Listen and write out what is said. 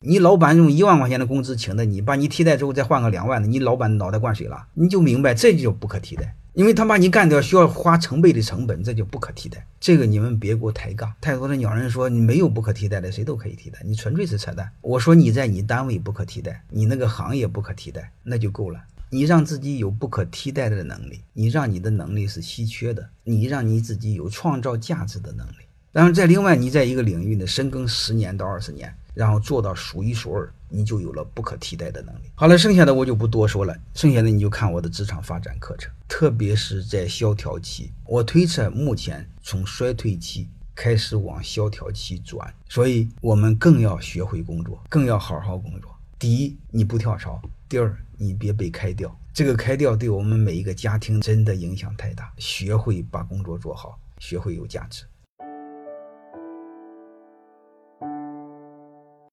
你老板用一万块钱的工资请的你，把你替代之后再换个两万的，你老板脑袋灌水了，你就明白这就不可替代，因为他把你干掉需要花成倍的成本，这就不可替代。这个你们别给我抬杠。太多的鸟人说你没有不可替代的，谁都可以替代，你纯粹是扯淡。我说你在你单位不可替代，你那个行业不可替代，那就够了。你让自己有不可替代的能力，你让你的能力是稀缺的，你让你自己有创造价值的能力。然后在另外，你在一个领域呢深耕十年到二十年，然后做到数一数二，你就有了不可替代的能力。好了，剩下的我就不多说了，剩下的你就看我的职场发展课程，特别是在萧条期，我推测目前从衰退期开始往萧条期转，所以我们更要学会工作，更要好好工作。第一，你不跳槽；第二，你别被开掉。这个开掉对我们每一个家庭真的影响太大。学会把工作做好，学会有价值。